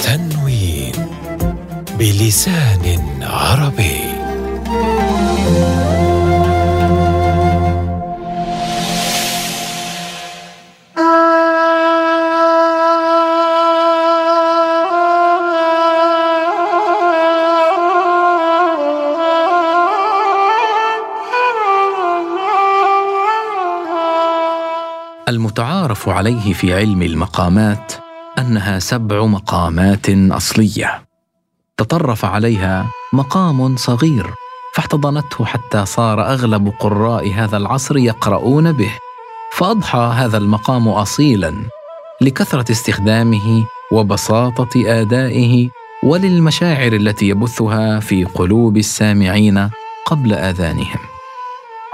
تنوين بلسان عربي. المتعارف عليه في علم المقامات أنها سبع مقامات أصلية. تطرف عليها مقام صغير فاحتضنته حتى صار أغلب قراء هذا العصر يقرؤون به. فأضحى هذا المقام اصيلا لكثرة استخدامه وبساطة آدائه وللمشاعر التي يبثها في قلوب السامعين قبل آذانهم.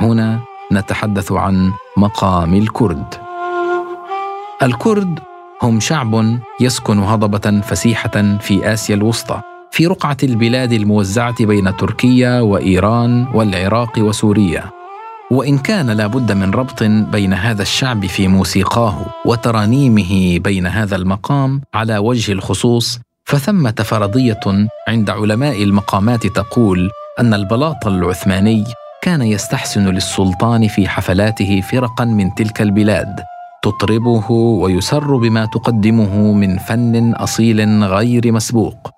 هنا نتحدث عن مقام الكرد. الكرد هم شعب يسكن هضبة فسيحة في آسيا الوسطى في رقعة البلاد الموزعة بين تركيا وإيران والعراق وسوريا. وإن كان لا بد من ربط بين هذا الشعب في موسيقاه وترانيمه بين هذا المقام على وجه الخصوص فثمة فرضية عند علماء المقامات تقول أن البلاط العثماني كان يستحسن للسلطان في حفلاته فرقا من تلك البلاد. تطربه ويسر بما تقدمه من فن أصيل غير مسبوق.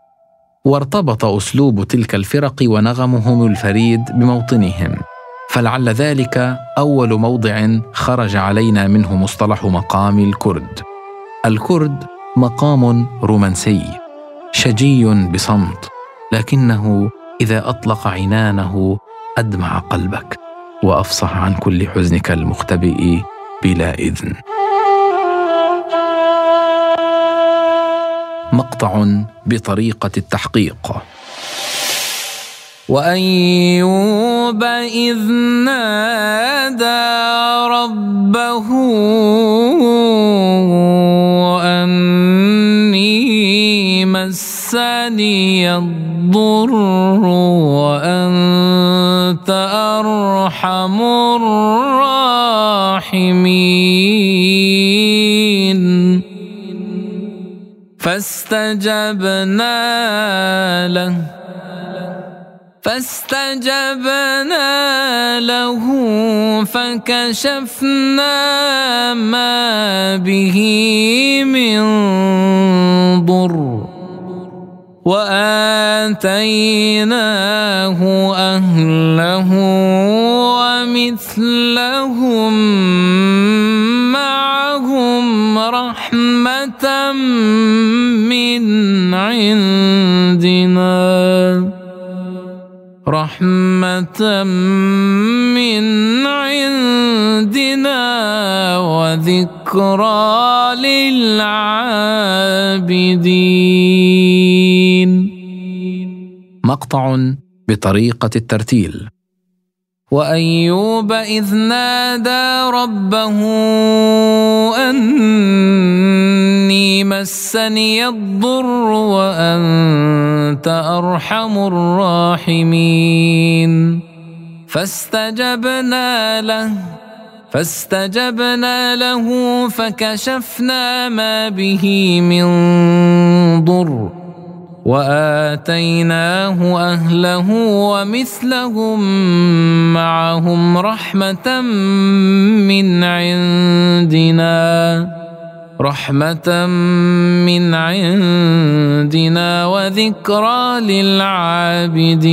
وارتبط أسلوب تلك الفرق ونغمهم الفريد بموطنهم. فلعل ذلك أول موضع خرج علينا منه مصطلح مقام الكرد. الكرد مقام رومانسي شجي بصمت لكنه إذا أطلق عنانه أدمع قلبك وأفصح عن كل حزنك المختبئ بلا إذن. مقطع بطريقة التحقيق. وايوب إذ نادى ربه أني مسني الضر وأنت أرحم الراحمين. فاستجبنا له. فاستجبنا له فكشفنا ما به من ضر. وآتيناه أهله ومثلهم معهم رحمة من عندنا رحمة من عندنا وذكرى للعابدين. مقطع بطريقة الترتيل. وأيوب إذ نادى ربه إني مسني الضر وأنت أرحم الراحمين. فاستجبنا له فاستجبنا له فكشفنا ما به من ضر وآتيناه أهله ومثلهم معهم رحمة من عندنا. رحمة من عندنا وذكرى للعابدين.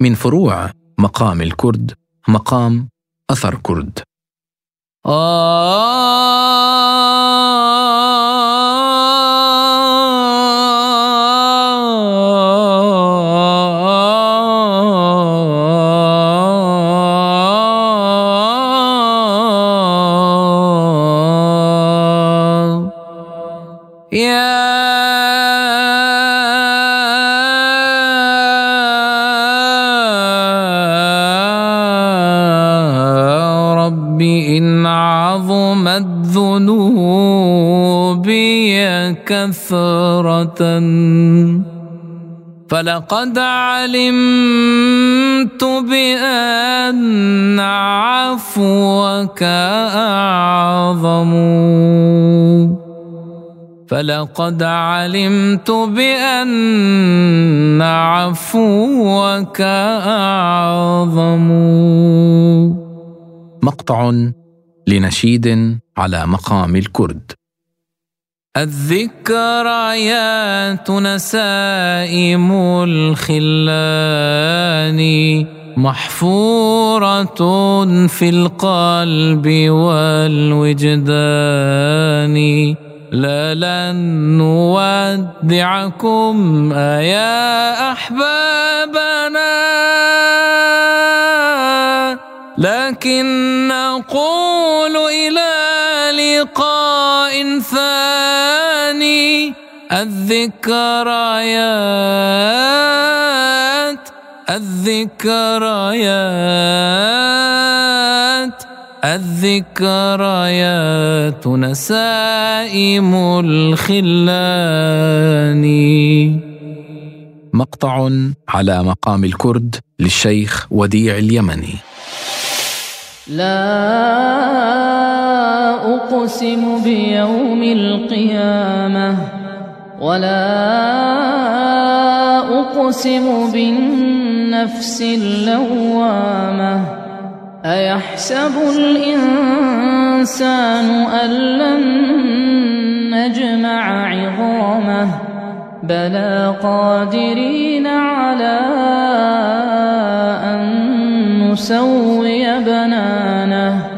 من فروع مقام الكرد مقام أثر كرد. يا كثرة فلقد علمت بأن عفوك أعظم. فلقد علمت بأن عفوك أعظم. مقطع لنشيد على مقام الكرد. الذكريات نسائم الخلان محفورة في القلب والوجدان. لا لن نودعكم يا أحبابنا. لكن نقول إلى لقاء ثاني الذكريات الذكريات الذكريات نسائم الخلان. مقطع على مقام الكرد للشيخ وديع اليمني. لا أقسم بيوم القيامة ولا أقسم بالنفس اللوامة أيحسب الإنسان أن لن نجمع عظامه بلى قادرين على أن نسوي بنانه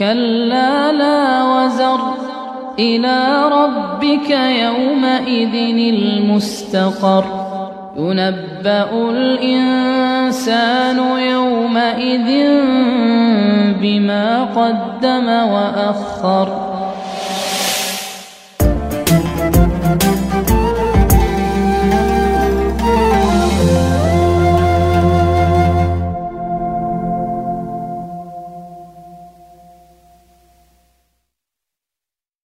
كلا لا وزر إلى ربك يومئذ المستقر ينبأ الإنسان يومئذ بما قدم وأخر